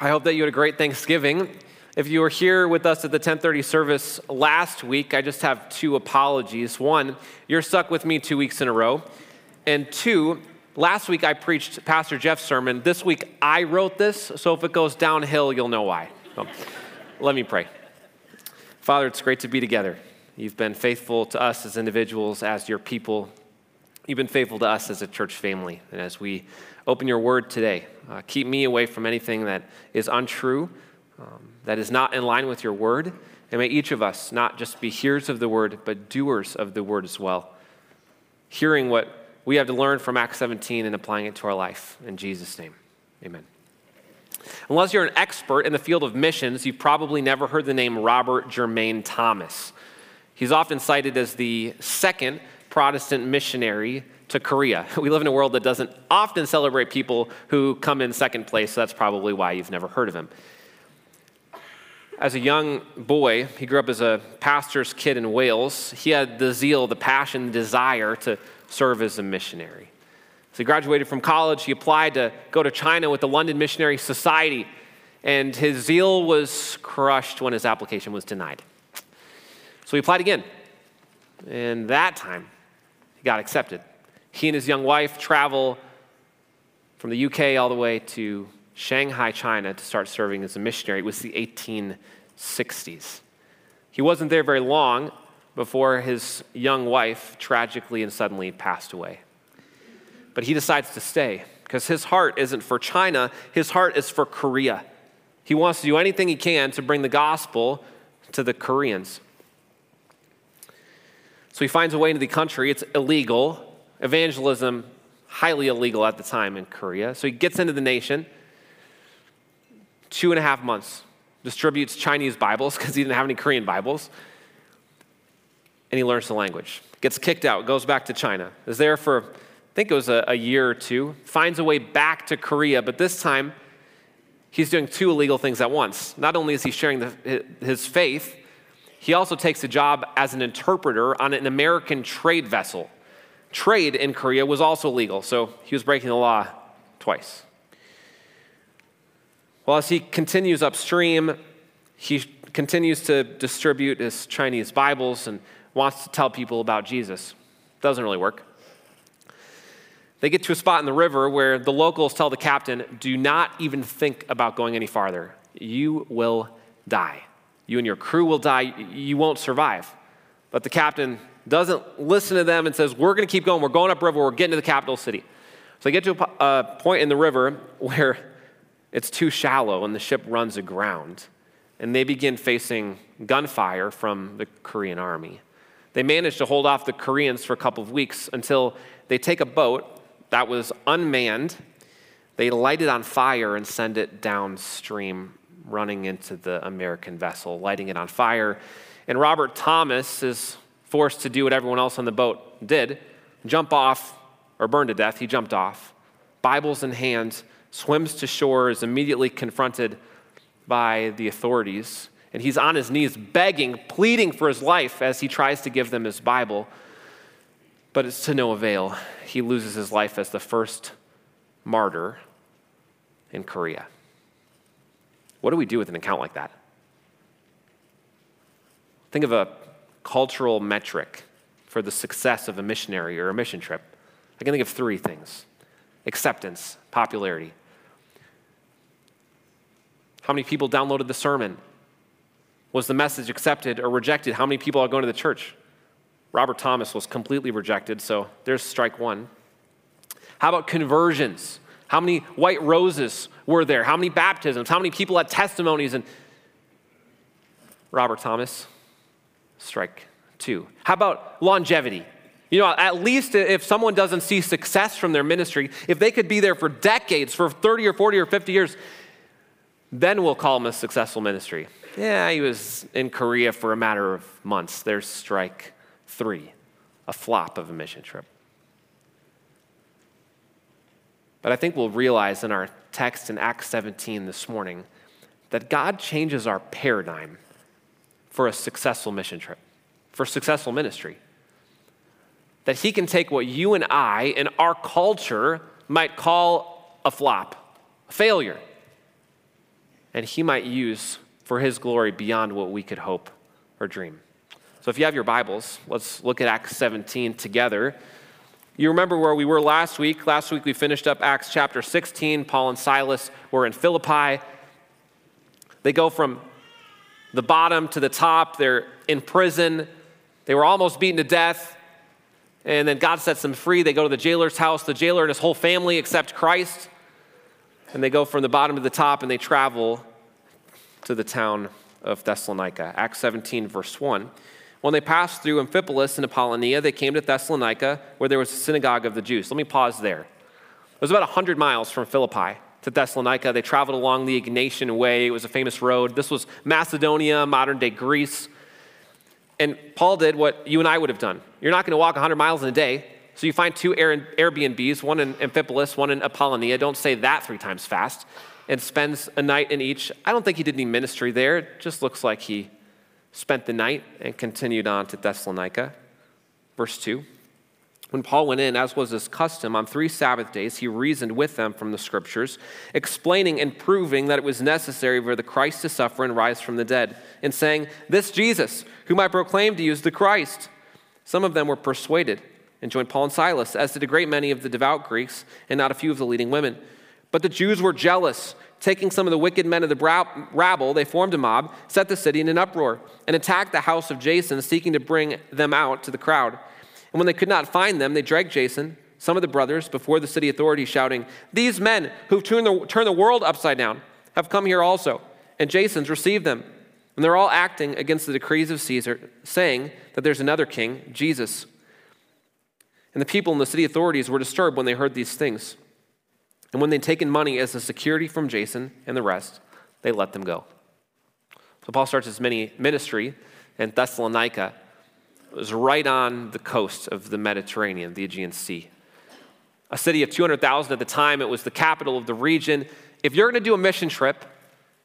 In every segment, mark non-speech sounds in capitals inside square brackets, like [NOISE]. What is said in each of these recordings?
I hope that you had a great Thanksgiving. If you were here with us at the 1030 service last week, I just have two apologies. One, you're stuck with me two weeks in a row. And two, last week I preached Pastor Jeff's sermon. This week I wrote this, so if it goes downhill, you'll know why. So, let me pray. Father, it's great to be together. You've been faithful to us as individuals, as your people. You've been faithful to us as a church family. And as we open your word today, uh, keep me away from anything that is untrue, um, that is not in line with your word. And may each of us not just be hearers of the word, but doers of the word as well. Hearing what we have to learn from Acts 17 and applying it to our life. In Jesus' name, amen. Unless you're an expert in the field of missions, you've probably never heard the name Robert Jermain Thomas. He's often cited as the second Protestant missionary to Korea. [LAUGHS] We live in a world that doesn't often celebrate people who come in second place, so that's probably why you've never heard of him. As a young boy, he grew up as a pastor's kid in Wales. He had the zeal, the passion, the desire to serve as a missionary. So he graduated from college. He applied to go to China with the London Missionary Society, and his zeal was crushed when his application was denied. So he applied again, and that time he got accepted. He and his young wife travel from the UK all the way to Shanghai, China to start serving as a missionary. It was the 1860s. He wasn't there very long before his young wife tragically and suddenly passed away. But he decides to stay because his heart isn't for China, his heart is for Korea. He wants to do anything he can to bring the gospel to the Koreans. So he finds a way into the country. It's illegal. Evangelism, highly illegal at the time in Korea. So he gets into the nation. Two and a half months. Distributes Chinese Bibles because he didn't have any Korean Bibles. And he learns the language. Gets kicked out, goes back to China. Is there for, I think it was a, a year or two. Finds a way back to Korea, but this time he's doing two illegal things at once. Not only is he sharing the, his faith, he also takes a job as an interpreter on an American trade vessel. Trade in Korea was also legal, so he was breaking the law twice. Well, as he continues upstream, he continues to distribute his Chinese Bibles and wants to tell people about Jesus. Doesn't really work. They get to a spot in the river where the locals tell the captain, Do not even think about going any farther. You will die. You and your crew will die. You won't survive. But the captain doesn't listen to them and says, We're going to keep going. We're going upriver. We're getting to the capital city. So they get to a point in the river [LAUGHS] where it's too shallow and the ship runs aground. And they begin facing gunfire from the Korean army. They manage to hold off the Koreans for a couple of weeks until they take a boat that was unmanned. They light it on fire and send it downstream running into the American vessel, lighting it on fire. And Robert Thomas is forced to do what everyone else on the boat did jump off or burn to death. He jumped off, Bibles in hand, swims to shore, is immediately confronted by the authorities. And he's on his knees begging, pleading for his life as he tries to give them his Bible. But it's to no avail. He loses his life as the first martyr in Korea. What do we do with an account like that? Think of a cultural metric for the success of a missionary or a mission trip. I can think of three things acceptance, popularity. How many people downloaded the sermon? Was the message accepted or rejected? How many people are going to the church? Robert Thomas was completely rejected, so there's strike one. How about conversions? How many white roses were there? How many baptisms? How many people had testimonies? And Robert Thomas, strike How about longevity? You know, at least if someone doesn't see success from their ministry, if they could be there for decades, for 30 or 40 or 50 years, then we'll call them a successful ministry. Yeah, he was in Korea for a matter of months. There's strike three, a flop of a mission trip. But I think we'll realize in our text in Acts 17 this morning that God changes our paradigm for a successful mission trip, for successful ministry. That He can take what you and I in our culture might call a flop, a failure, and he might use for his glory beyond what we could hope or dream. So if you have your Bibles, let's look at Acts 17 together. You remember where we were last week. Last week we finished up Acts chapter 16. Paul and Silas were in Philippi. They go from the bottom to the top. They're in prison. They were almost beaten to death. And then God sets them free. They go to the jailer's house. The jailer and his whole family accept Christ. And they go from the bottom to the top and they travel to the town of Thessalonica. Acts 17, verse 1. When they passed through Amphipolis and Apollonia, they came to Thessalonica, where there was a synagogue of the Jews. Let me pause there. It was about 100 miles from Philippi to Thessalonica. They traveled along the Egnatian Way. It was a famous road. This was Macedonia, modern day Greece. And Paul did what you and I would have done. You're not going to walk 100 miles in a day. So you find two Airbnbs, one in Amphipolis, one in Apollonia. Don't say that three times fast. And spends a night in each. I don't think he did any ministry there. It just looks like he spent the night and continued on to Thessalonica. Verse 2. When Paul went in, as was his custom, on three Sabbath days, he reasoned with them from the scriptures, explaining and proving that it was necessary for the Christ to suffer and rise from the dead, and saying, This Jesus, whom I proclaim to you, is the Christ. Some of them were persuaded and joined Paul and Silas, as did a great many of the devout Greeks, and not a few of the leading women. But the Jews were jealous. Taking some of the wicked men of the rabble, they formed a mob, set the city in an uproar, and attacked the house of Jason, seeking to bring them out to the crowd. And when they could not find them, they dragged Jason, some of the brothers, before the city authorities, shouting, These men who've turned the, turned the world upside down have come here also. And Jason's received them. And they're all acting against the decrees of Caesar, saying that there's another king, Jesus. And the people in the city authorities were disturbed when they heard these things. And when they'd taken money as a security from Jason and the rest, they let them go. So Paul starts his mini ministry in Thessalonica it was right on the coast of the Mediterranean, the Aegean Sea. A city of 200,000 at the time, it was the capital of the region. If you're going to do a mission trip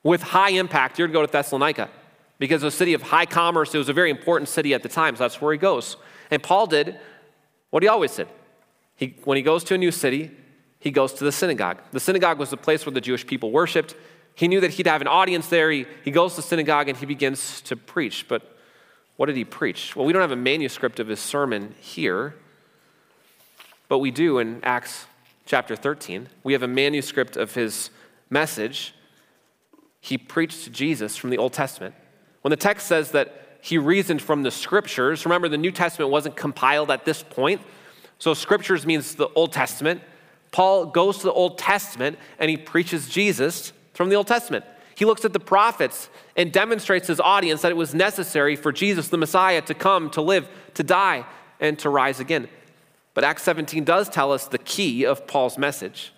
with high impact, you're going to go to Thessalonica because it was a city of high commerce. It was a very important city at the time, so that's where he goes. And Paul did what he always did. He, when he goes to a new city, he goes to the synagogue. The synagogue was the place where the Jewish people worshiped. He knew that he'd have an audience there. He, he goes to the synagogue and he begins to preach. But what did he preach? Well, we don't have a manuscript of his sermon here, but we do in Acts chapter 13. We have a manuscript of his message. He preached Jesus from the Old Testament. When the text says that he reasoned from the scriptures, remember the New Testament wasn't compiled at this point. So scriptures means the Old Testament. Paul goes to the Old Testament and he preaches Jesus from the Old Testament. He looks at the prophets and demonstrates to his audience that it was necessary for Jesus, the Messiah, to come, to live, to die, and to rise again. But Acts 17 does tell us the key of Paul's message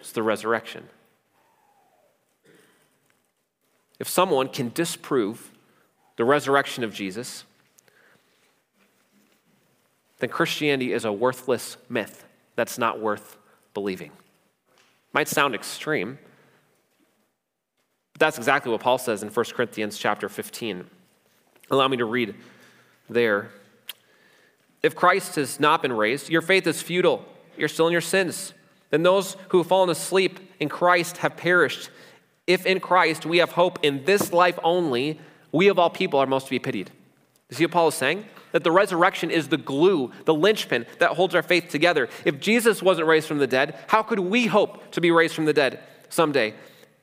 it's the resurrection. If someone can disprove the resurrection of Jesus, then Christianity is a worthless myth that's not worth believing. Might sound extreme, but that's exactly what Paul says in 1 Corinthians chapter 15. Allow me to read there. If Christ has not been raised, your faith is futile. You're still in your sins. Then those who have fallen asleep in Christ have perished. If in Christ we have hope in this life only, we of all people are most to be pitied. You see what Paul is saying? That the resurrection is the glue, the linchpin that holds our faith together. If Jesus wasn't raised from the dead, how could we hope to be raised from the dead someday?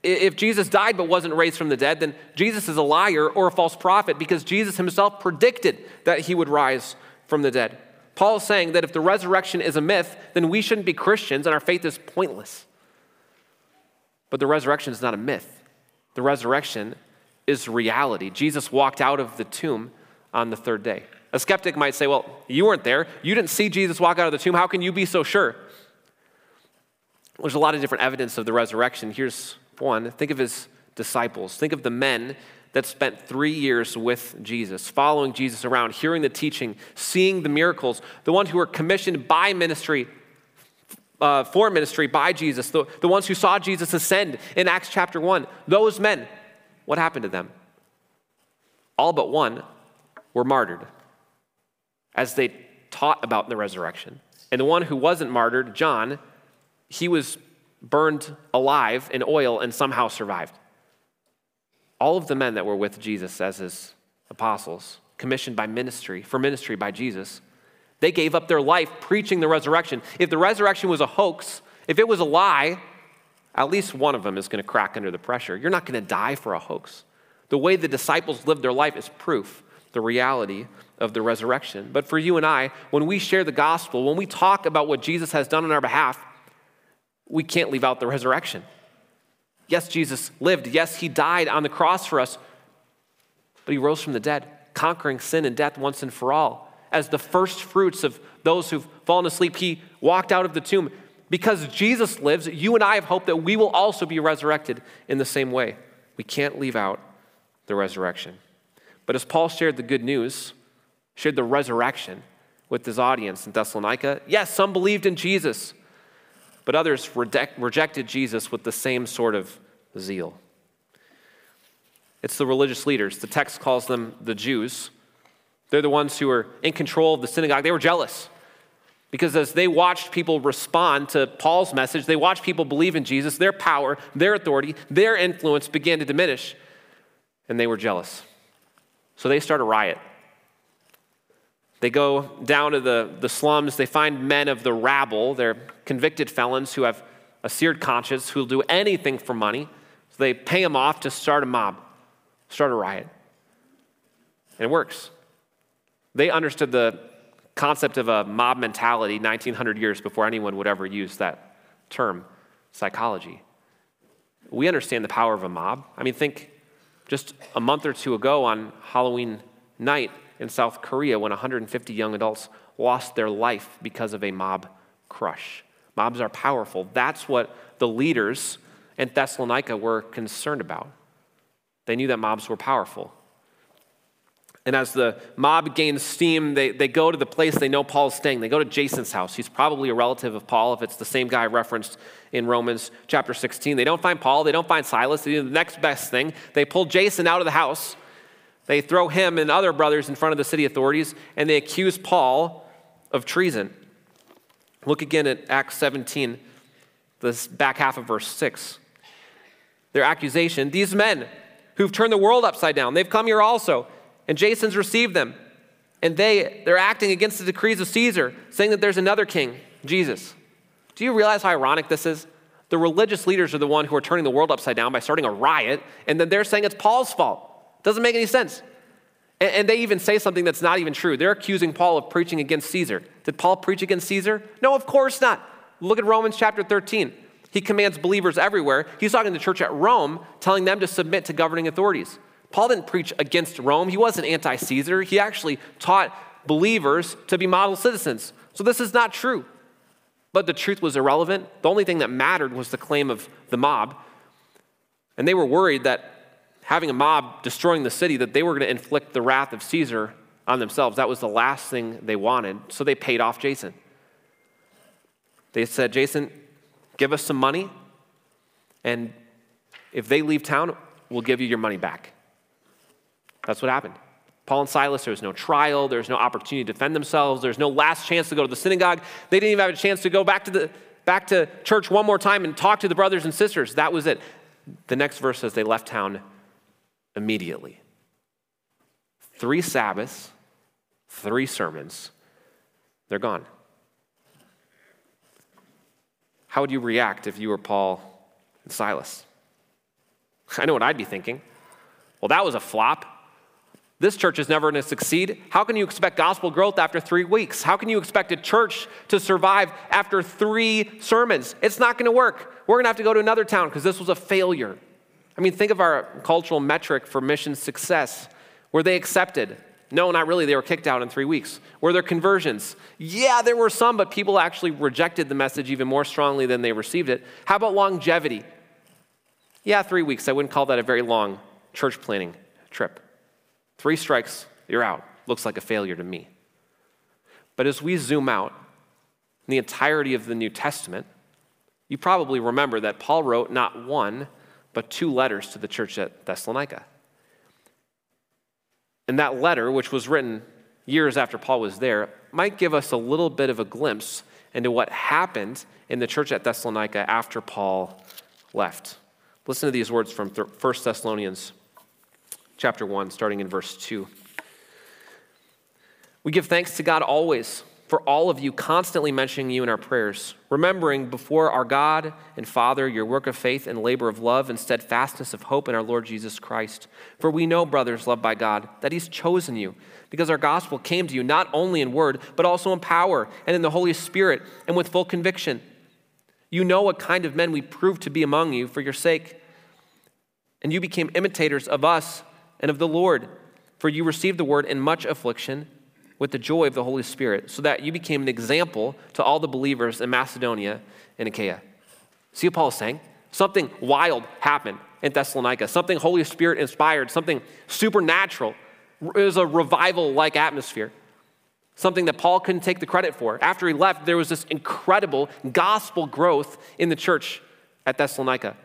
If Jesus died but wasn't raised from the dead, then Jesus is a liar or a false prophet because Jesus himself predicted that he would rise from the dead. Paul is saying that if the resurrection is a myth, then we shouldn't be Christians and our faith is pointless. But the resurrection is not a myth, the resurrection is reality. Jesus walked out of the tomb on the third day. A skeptic might say, Well, you weren't there. You didn't see Jesus walk out of the tomb. How can you be so sure? There's a lot of different evidence of the resurrection. Here's one, think of his disciples. Think of the men that spent three years with Jesus, following Jesus around, hearing the teaching, seeing the miracles, the ones who were commissioned by ministry, uh, for ministry by Jesus, the, the ones who saw Jesus ascend in Acts chapter 1. Those men, what happened to them? All but one were martyred as they taught about the resurrection. And the one who wasn't martyred, John, he was burned alive in oil and somehow survived. all of the men that were with Jesus as his apostles, commissioned by ministry, for ministry by Jesus, they gave up their life preaching the resurrection. If the resurrection was a hoax, if it was a lie, at least one of them is going to crack under the pressure. You're not going to die for a hoax. The way the disciples lived their life is proof, the reality of the resurrection. But for you and I, when we share the gospel, when we talk about what Jesus has done on our behalf, we can't leave out the resurrection. Yes, Jesus lived. Yes, he died on the cross for us, but he rose from the dead, conquering sin and death once and for all. As the first fruits of those who've fallen asleep, he walked out of the tomb. Because Jesus lives, you and I have hope that we will also be resurrected in the same way. We can't leave out the resurrection. But as Paul shared the good news, shared the resurrection with his audience in Thessalonica, yes, some believed in Jesus, but others reject, rejected Jesus with the same sort of zeal. It's the religious leaders. The text calls them the Jews. They're the ones who are in control of the synagogue. They were jealous. Because as they watched people respond to Paul's message, they watched people believe in Jesus, their power, their authority, their influence began to diminish, and they were jealous. So they start a riot. They go down to the, the slums, they find men of the rabble, they're convicted felons who have a seared conscience, who'll do anything for money. So they pay them off to start a mob, start a riot. And it works. They understood the concept of a mob mentality 1900 years before anyone would ever use that term, psychology. We understand the power of a mob. I mean, think just a month or two ago on Halloween night in South Korea when 150 young adults lost their life because of a mob crush. Mobs are powerful. That's what the leaders in Thessalonica were concerned about. They knew that mobs were powerful. And as the mob gains steam, they, they go to the place they know Paul's staying. They go to Jason's house. He's probably a relative of Paul, if it's the same guy referenced in Romans chapter 16. They don't find Paul, they don't find Silas. They do the next best thing. They pull Jason out of the house. They throw him and other brothers in front of the city authorities, and they accuse Paul of treason. Look again at Acts 17, this back half of verse 6. Their accusation these men who've turned the world upside down, they've come here also and Jason's received them. And they, they're acting against the decrees of Caesar, saying that there's another king, Jesus. Do you realize how ironic this is? The religious leaders are the one who are turning the world upside down by starting a riot, and then they're saying it's Paul's fault. Doesn't make any sense. And, and they even say something that's not even true. They're accusing Paul of preaching against Caesar. Did Paul preach against Caesar? No, of course not. Look at Romans chapter 13. He commands believers everywhere. He's talking to the church at Rome, telling them to submit to governing authorities. Paul didn't preach against Rome. He wasn't anti Caesar. He actually taught believers to be model citizens. So this is not true. But the truth was irrelevant. The only thing that mattered was the claim of the mob. And they were worried that having a mob destroying the city, that they were going to inflict the wrath of Caesar on themselves. That was the last thing they wanted. So they paid off Jason. They said, Jason, give us some money, and if they leave town, we'll give you your money back. That's what happened. Paul and Silas, there was no trial, there was no opportunity to defend themselves, there's no last chance to go to the synagogue. They didn't even have a chance to go back to, the, back to church one more time and talk to the brothers and sisters. That was it. The next verse says they left town immediately. Three Sabbaths, three sermons, they're gone. How would you react if you were Paul and Silas? I know what I'd be thinking. Well, that was a flop. This church is never going to succeed. How can you expect gospel growth after three weeks? How can you expect a church to survive after three sermons? It's not going to work. We're going to have to go to another town because this was a failure. I mean, think of our cultural metric for mission success. Were they accepted? No, not really. They were kicked out in three weeks. Were there conversions? Yeah, there were some, but people actually rejected the message even more strongly than they received it. How about longevity? Yeah, three weeks. I wouldn't call that a very long church planning trip. Three strikes, you're out. Looks like a failure to me. But as we zoom out, in the entirety of the New Testament, you probably remember that Paul wrote not one, but two letters to the church at Thessalonica. And that letter, which was written years after Paul was there, might give us a little bit of a glimpse into what happened in the church at Thessalonica after Paul left. Listen to these words from 1 Thessalonians chapter 1, starting in verse 2. We give thanks to God always for all of you, constantly mentioning you in our prayers, remembering before our God and Father your work of faith and labor of love and steadfastness of hope in our Lord Jesus Christ. For we know, brothers loved by God, that He's chosen you, because our gospel came to you not only in word, but also in power and in the Holy Spirit and with full conviction. You know what kind of men we proved to be among you for your sake. And you became imitators of us and of the Lord, for you received the word in much affliction with the joy of the Holy Spirit, so that you became an example to all the believers in Macedonia and Achaia. See what Paul is saying? Something wild happened in Thessalonica, something Holy Spirit inspired, something supernatural. It was a revival like atmosphere, something that Paul couldn't take the credit for. After he left, there was this incredible gospel growth in the church at Thessalonica.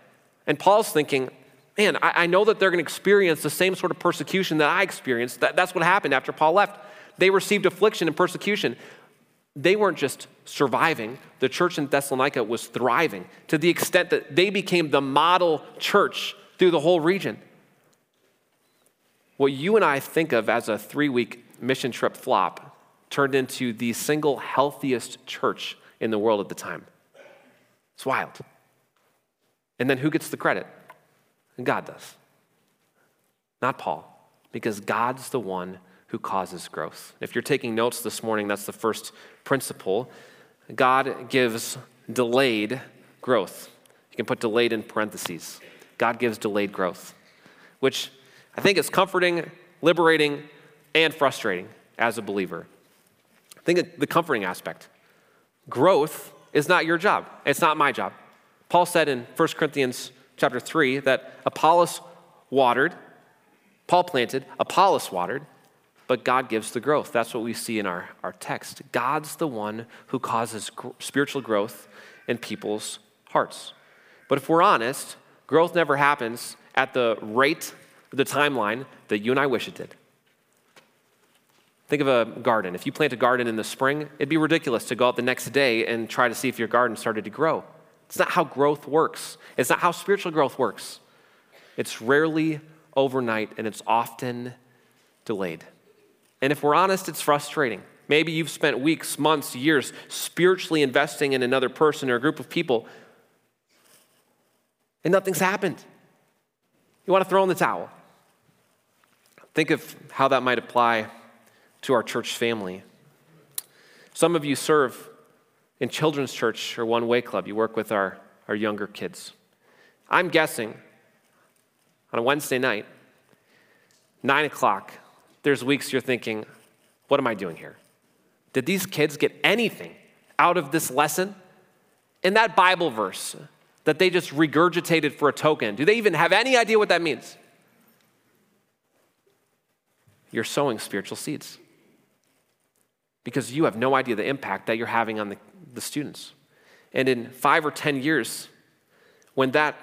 And Paul's thinking, man, I, I know that they're going to experience the same sort of persecution that I experienced. That, that's what happened after Paul left. They received affliction and persecution. They weren't just surviving, the church in Thessalonica was thriving to the extent that they became the model church through the whole region. What you and I think of as a three week mission trip flop turned into the single healthiest church in the world at the time. It's wild. And then who gets the credit? God does. Not Paul, because God's the one who causes growth. If you're taking notes this morning, that's the first principle. God gives delayed growth. You can put delayed in parentheses. God gives delayed growth, which I think is comforting, liberating, and frustrating as a believer. Think of the comforting aspect. Growth is not your job. It's not my job. Paul said in 1 Corinthians chapter 3 that Apollos watered, Paul planted, Apollos watered, but God gives the growth. That's what we see in our, our text. God's the one who causes gr- spiritual growth in people's hearts. But if we're honest, growth never happens at the rate, the timeline that you and I wish it did. Think of a garden. If you plant a garden in the spring, it'd be ridiculous to go out the next day and try to see if your garden started to grow. It's not how growth works, it's not how spiritual growth works. It's rarely overnight and it's often delayed. And if we're honest, it's frustrating. Maybe you've spent weeks, months, years spiritually investing in another person or a group of people, and nothing's happened. You want to throw in the towel. Think of how that might apply to our church family. Some of you serve in children's church or one way club. You work with our, our younger kids. I'm guessing on a Wednesday night, nine o'clock, there's weeks you're thinking, what am I doing here? Did these kids get anything out of this lesson? In that Bible verse that they just regurgitated for a token, do they even have any idea what that means? You're sowing spiritual seeds because you have no idea the impact that you're having on the, the students. And in five or 10 years, when that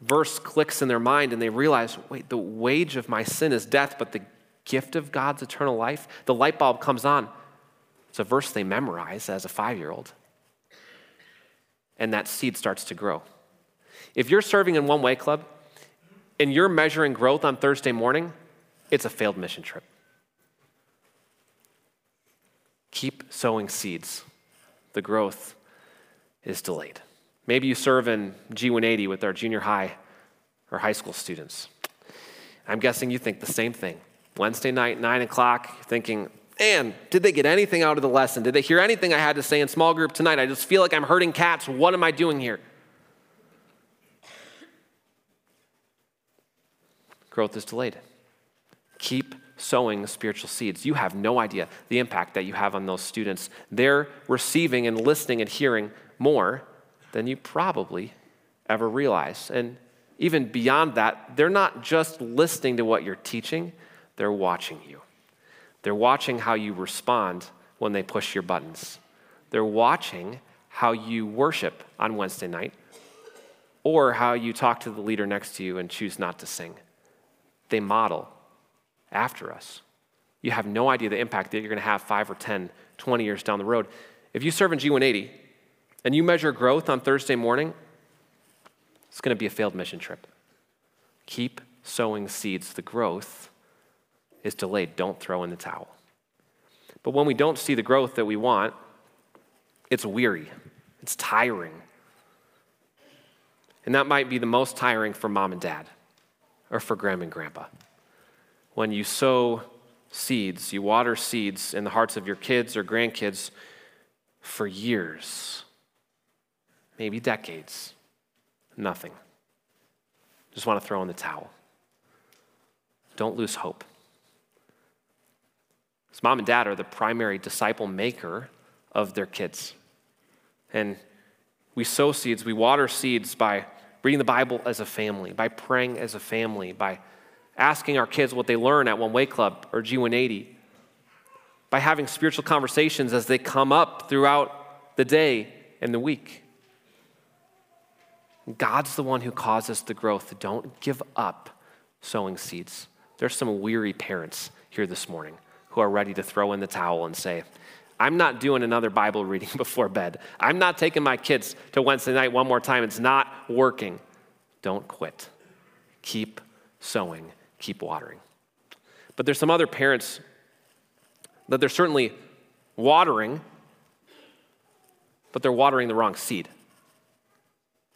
verse clicks in their mind and they realize, wait, the wage of my sin is death, but the gift of God's eternal life, the light bulb comes on. It's a verse they memorize as a five year old. And that seed starts to grow. If you're serving in one way club and you're measuring growth on Thursday morning, it's a failed mission trip. Keep sowing seeds. The growth is delayed. Maybe you serve in G180 with our junior high or high school students. I'm guessing you think the same thing. Wednesday night, 9 o'clock, thinking, man, did they get anything out of the lesson? Did they hear anything I had to say in small group tonight? I just feel like I'm hurting cats. What am I doing here? Growth is delayed. Keep sowing spiritual seeds. You have no idea the impact that you have on those students. They're receiving and listening and hearing more than you probably ever realize. And even beyond that, they're not just listening to what you're teaching, they're watching you. They're watching how you respond when they push your buttons. They're watching how you worship on Wednesday night or how you talk to the leader next to you and choose not to sing. They model after us. You have no idea the impact that you're going to have 5 or 10, 20 years down the road. If you serve in G180 and you measure growth on Thursday morning, it's going to be a failed mission trip. Keep sowing seeds, the growth is delayed. Don't throw in the towel. But when we don't see the growth that we want, it's weary, it's tiring. And that might be the most tiring for mom and dad or for grandma and grandpa. When you sow seeds, you water seeds in the hearts of your kids or grandkids for years, maybe decades, nothing. Just want to throw in the towel. Don't lose hope. Mom and dad are the primary disciple maker of their kids. And we sow seeds, we water seeds by reading the Bible as a family, by praying as a family, by asking our kids what they learn at One Way Club or G180, by having spiritual conversations as they come up throughout the day and the week. God's the one who causes the growth. Don't give up sowing seeds. There's some weary parents here this morning who are ready to throw in the towel and say, I'm not doing another Bible reading [LAUGHS] before bed. I'm not taking my kids to Wednesday night one more time. It's not working. Don't quit. Keep sowing, keep watering. But there's some other parents that they're certainly watering, but they're watering the wrong seed.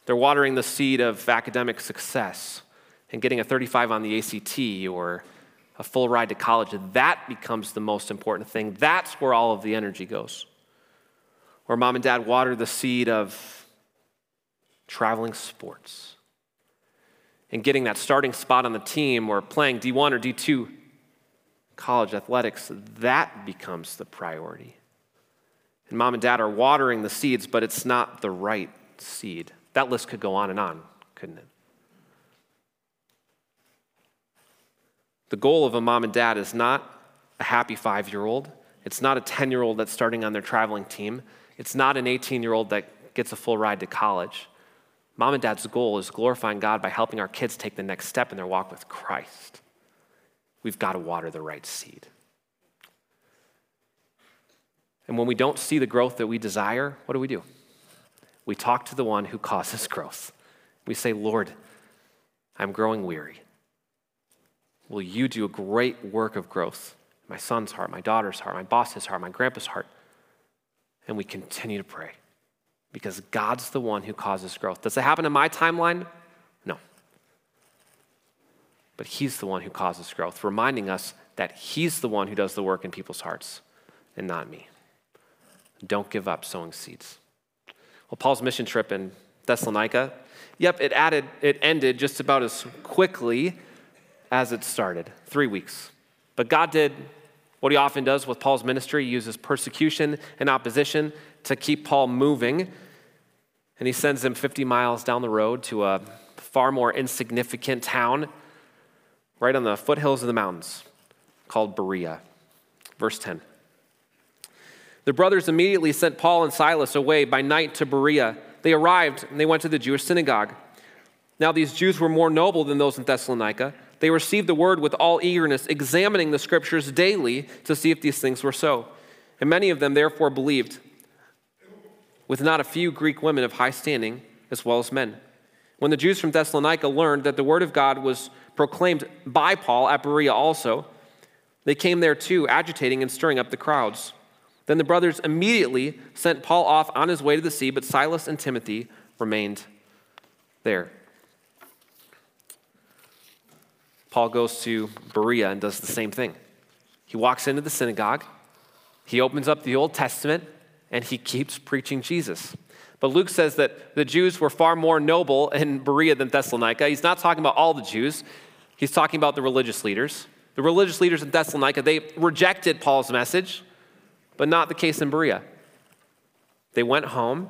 They're watering the seed of academic success and getting a 35 on the ACT or a full ride to college. That becomes the most important thing. That's where all of the energy goes. Or mom and dad water the seed of traveling sports and getting that starting spot on the team or playing D1 or D2 college athletics. That becomes the priority. And mom and dad are watering the seeds, but it's not the right seed. That list could go on and on, couldn't it? The goal of a mom and dad is not a happy five year old. It's not a 10 year old that's starting on their traveling team. It's not an 18 year old that gets a full ride to college. Mom and dad's goal is glorifying God by helping our kids take the next step in their walk with Christ. We've got to water the right seed. And when we don't see the growth that we desire, what do we do? we talk to the one who causes [LAUGHS] growth. We say, Lord, I'm growing weary. Will you do a great work of growth my son's heart, my daughter's heart, my boss's heart, my grandpa's heart? And we continue to pray because God's the one who causes growth. Does it happen in my timeline? No. But He's the one who causes growth, reminding us that He's the one who does the work in people's hearts and not me. Don't give up sowing seeds. Well, Paul's mission trip in Thessalonica, yep, it added, it ended just about as quickly as it started, three weeks. But God did what he often does with Paul's ministry. He uses persecution and opposition to keep Paul moving. And he sends him 50 miles down the road to a far more insignificant town right on the foothills of the mountains called Berea. Verse 10. The brothers immediately sent Paul and Silas away by night to Berea. They arrived and they went to the Jewish synagogue. Now, these Jews were more noble than those in Thessalonica. They received the word with all eagerness, examining the scriptures daily to see if these things were so. And many of them therefore believed, with not a few Greek women of high standing, as well as men. When the Jews from Thessalonica learned that the word of God was proclaimed by Paul at Berea also, they came there too, agitating and stirring up the crowds. Then the brothers immediately sent Paul off on his way to the sea, but Silas and Timothy remained there. Paul goes to Berea and does the same thing. He walks into the synagogue, he opens up the Old Testament, and he keeps preaching Jesus. But Luke says that the Jews were far more noble in Berea than Thessalonica. He's not talking about all the Jews, he's talking about the religious leaders. The religious leaders in Thessalonica, they rejected Paul's message but not the case in Berea. They went home,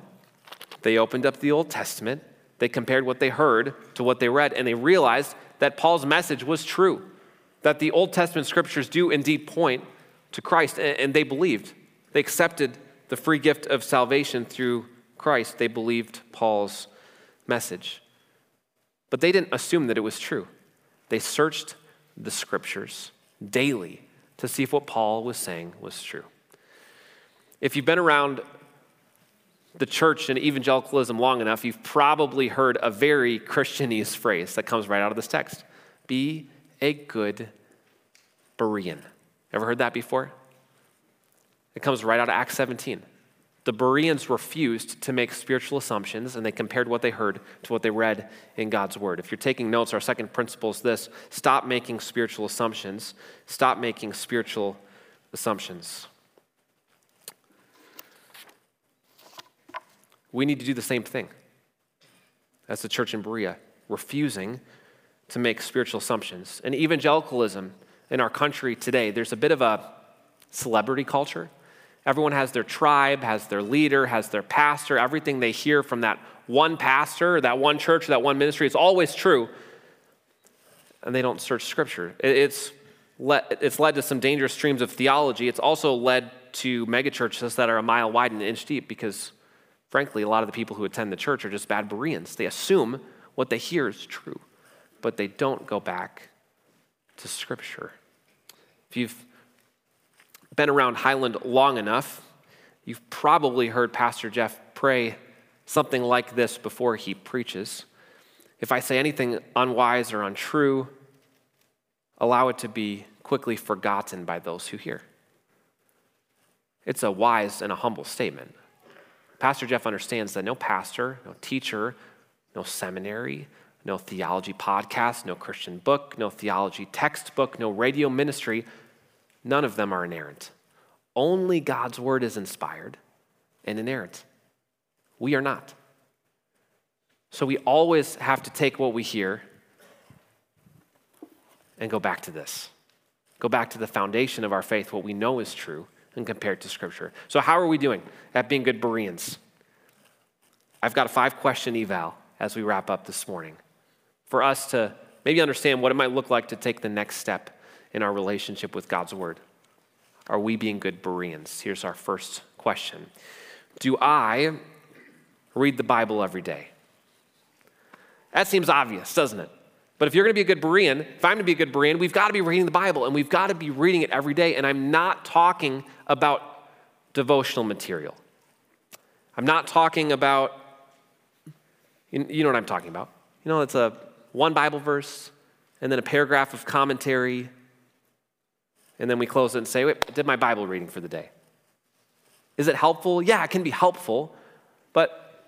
they opened up the Old Testament, they compared what they heard to what they read, and they realized that Paul's message was true, that the Old Testament scriptures do indeed point to Christ, and they believed. They accepted the free gift of salvation through Christ. They believed Paul's message. But they didn't assume that it was true. They searched the scriptures daily to see if what Paul was saying was true. If you've been around the church and evangelicalism long enough, you've probably heard a very Christianese phrase that comes right out of this text Be a good Berean. Ever heard that before? It comes right out of Acts 17. The Bereans refused to make spiritual assumptions and they compared what they heard to what they read in God's word. If you're taking notes, our second principle is this stop making spiritual assumptions. Stop making spiritual assumptions. We need to do the same thing as the church in Berea, refusing to make spiritual assumptions. And evangelicalism in our country today, there's a bit of a celebrity culture. Everyone has their tribe, has their leader, has their pastor. Everything they hear from that one pastor, that one church, that one ministry, is always true. And they don't search scripture. It's led, it's led to some dangerous streams of theology. It's also led to megachurches that are a mile wide and an inch deep because, frankly, a lot of the people who attend the church are just bad Bereans. They assume what they hear is true, but they don't go back to Scripture. If you've been around Highland long enough, you've probably heard Pastor Jeff pray something like this before he preaches. If I say anything unwise or untrue, allow it to be quickly forgotten by those who hear. It's a wise and a humble statement. Pastor Jeff understands that no pastor, no teacher, no seminary, no theology podcast, no Christian book, no theology textbook, no radio ministry. None of them are inerrant. Only God's word is inspired and inerrant. We are not. So we always have to take what we hear and go back to this. Go back to the foundation of our faith, what we know is true, and compare it to Scripture. So, how are we doing at being good Bereans? I've got a five question eval as we wrap up this morning for us to maybe understand what it might look like to take the next step in our relationship with God's Word. Are we being good Bereans? Here's our first question Do I read the Bible every day? That seems obvious, doesn't it? But if you're going to be a good Berean, if I'm going to be a good Berean, we've got to be reading the Bible and we've got to be reading it every day. And I'm not talking about devotional material. I'm not talking about, you know what I'm talking about. You know, it's a one Bible verse and then a paragraph of commentary. And then we close it and say, wait, I did my Bible reading for the day. Is it helpful? Yeah, it can be helpful, but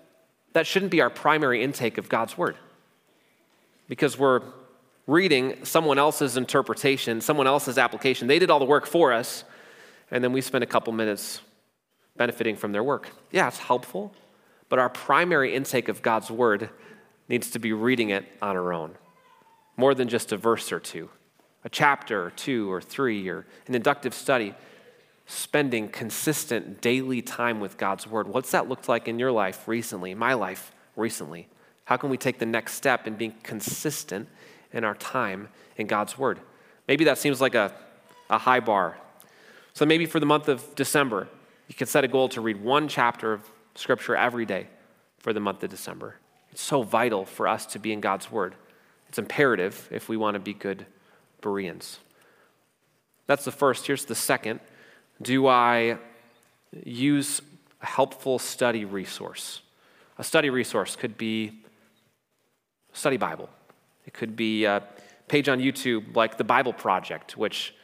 that shouldn't be our primary intake of God's Word because we're reading someone else's interpretation, someone else's application. They did all the work for us, and then we spend a couple minutes benefiting from their work. Yeah, it's helpful, but our primary intake of God's Word needs to be reading it on our own, more than just a verse or two, a chapter or two or three, or an inductive study. Spending consistent daily time with God's Word. What's that looked like in your life recently, my life recently? How can we take the next step in being consistent in our time in God's Word? Maybe that seems like a, a high bar. So maybe for the month of December, you can set a goal to read one chapter of Scripture every day for the month of December. It's so vital for us to be in God's Word. It's imperative if we want to be good Bereans. That's the first. Here's the second. Do I use a helpful study resource? A study resource could be study Bible. It could be a page on YouTube like the Bible Project, which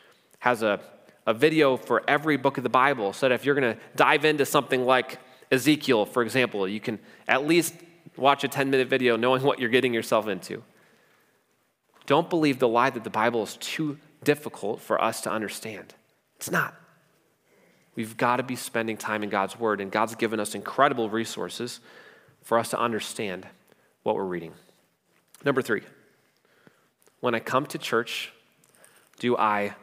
has a, a video for every book of the Bible, so that if you're going to dive into something like Ezekiel, for example, you can at least watch a 10 minute video knowing what you're getting yourself into. Don't believe the lie that the Bible is too difficult for us to understand. It's not. We've got to be spending time in God's Word, and God's given us incredible resources for us to understand what we're reading. Number three, when I come to church, do I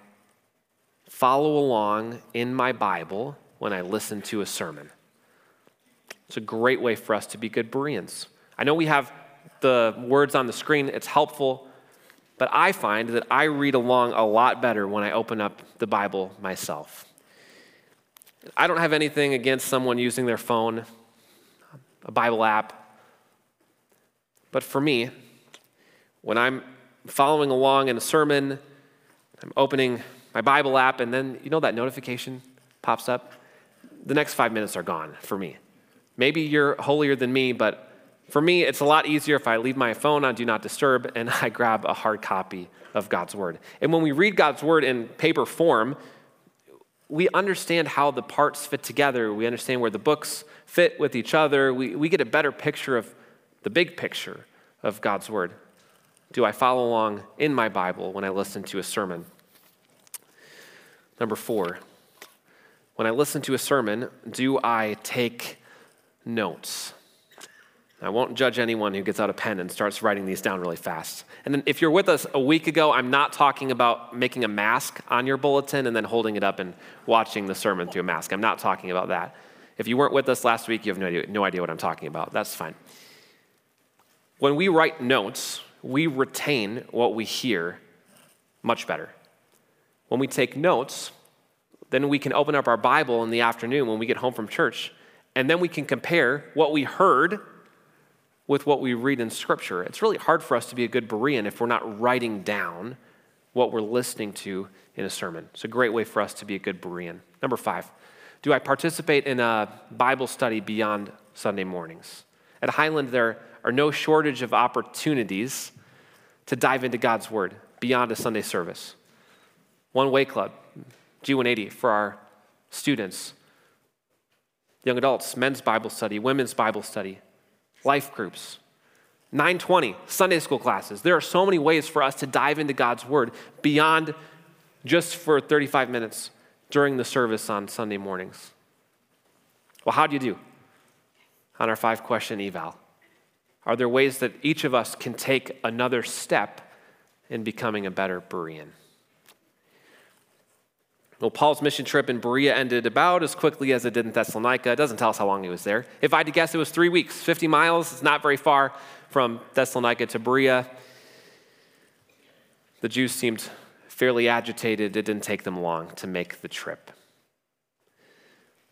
follow along in my Bible when I listen to a sermon? It's a great way for us to be good Bereans. I know we have the words on the screen, it's helpful, but I find that I read along a lot better when I open up the Bible myself. I don't have anything against someone using their phone, a Bible app, but for me, when I'm following along in a sermon, I'm opening my Bible app, and then you know that notification pops up? The next five minutes are gone for me. Maybe you're holier than me, but For me, it's a lot easier if I leave my phone on Do Not Disturb and [LAUGHS] I grab a hard copy of God's Word. And when we read God's Word in paper form, we understand how the parts fit together. We understand where the books fit with each other. We, we get a better picture of the big picture of God's Word. Do I follow along in my Bible when I listen to a sermon? Number four, when I listen to a sermon, do I take notes? I won't judge anyone who gets out a pen and starts writing these down really fast. And then if you're with us a week ago, I'm not talking about making a mask on your bulletin and then holding it up and watching the sermon through a mask. I'm not talking about that. If you weren't with us last week, you have no idea, no idea what I'm talking about. That's fine. When we write notes, we retain what we hear much better. When we take notes, then we can open up our Bible in the afternoon when we get home from church, and then we can compare what we heard with what we read in Scripture. It's really hard for us to be a good Berean if we're not writing down what we're listening to in a sermon. It's a great way for us to be a good Berean. Number five, do I participate in a Bible study beyond Sunday mornings? At Highland, there are no shortage of opportunities to dive into God's Word beyond a Sunday service. One Way Club, G180 for our students, young adults, men's Bible study, women's Bible study, life groups, 920, Sunday school classes. There are so many ways for us to dive into God's Word beyond just for 35 minutes during the service on Sunday mornings. Well, how do you do on our five question eval? Are there ways that each of us can take another step in becoming a better Berean? Well, Paul's mission trip in Berea ended about as quickly as it did in Thessalonica. It doesn't tell us how long he was there. If I had to guess, it was three weeks, 50 miles. It's not very far from Thessalonica to Berea. The Jews seemed fairly agitated. It didn't take them long to make the trip.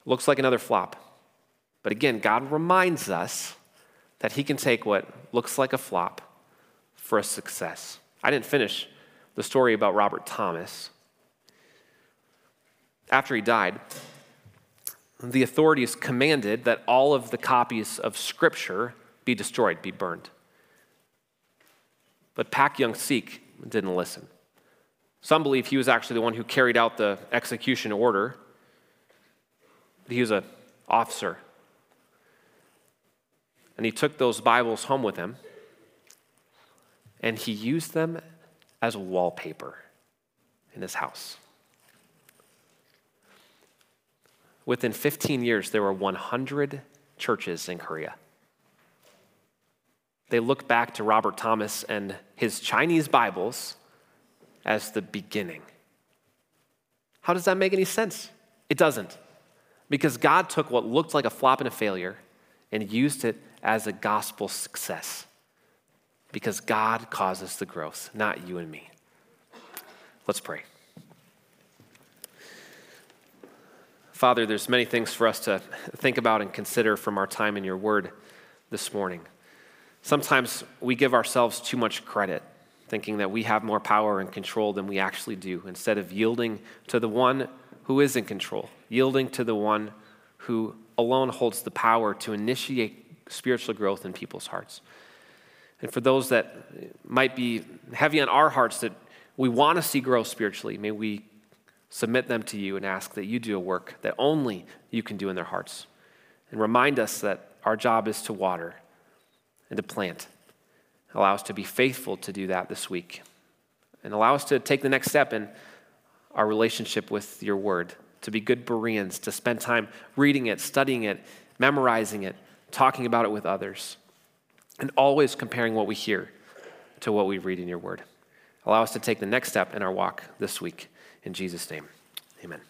Looks like another flop. But again, God reminds us that He can take what looks like a flop for a success. I didn't finish the story about Robert Thomas after he died, the authorities commanded that all of the copies of Scripture be destroyed, be burned. But Pak Young Sik didn't listen. Some believe he was actually the one who carried out the execution order. He was an officer. And he took those Bibles home with him and he used them as wallpaper in his house. Within 15 years, there were 100 churches in Korea. They look back to Robert Thomas and his Chinese Bibles as the beginning. How does that make any sense? It doesn't. Because God took what looked like a flop and a failure and used it as a gospel success. Because God causes the growth, not you and me. Let's pray. Father, there's many things for us to think about and consider from our time in your word this morning. Sometimes we give ourselves too much credit, thinking that we have more power and control than we actually do, instead of yielding to the one who is in control, yielding to the one who alone holds the power to initiate spiritual growth in people's hearts. And for those that might be heavy on our hearts that we want to see grow spiritually, may we submit them to you and ask that you do a work that only you can do in their hearts. And remind us that our job is to water and to plant. Allow us to be faithful to do that this week. And allow us to take the next step in our relationship with your word, to be good Bereans, to spend time reading it, studying it, memorizing it, talking about it with others, and always comparing what we hear to what we read in your word. Allow us to take the next step in our walk this week. In Jesus' name, amen.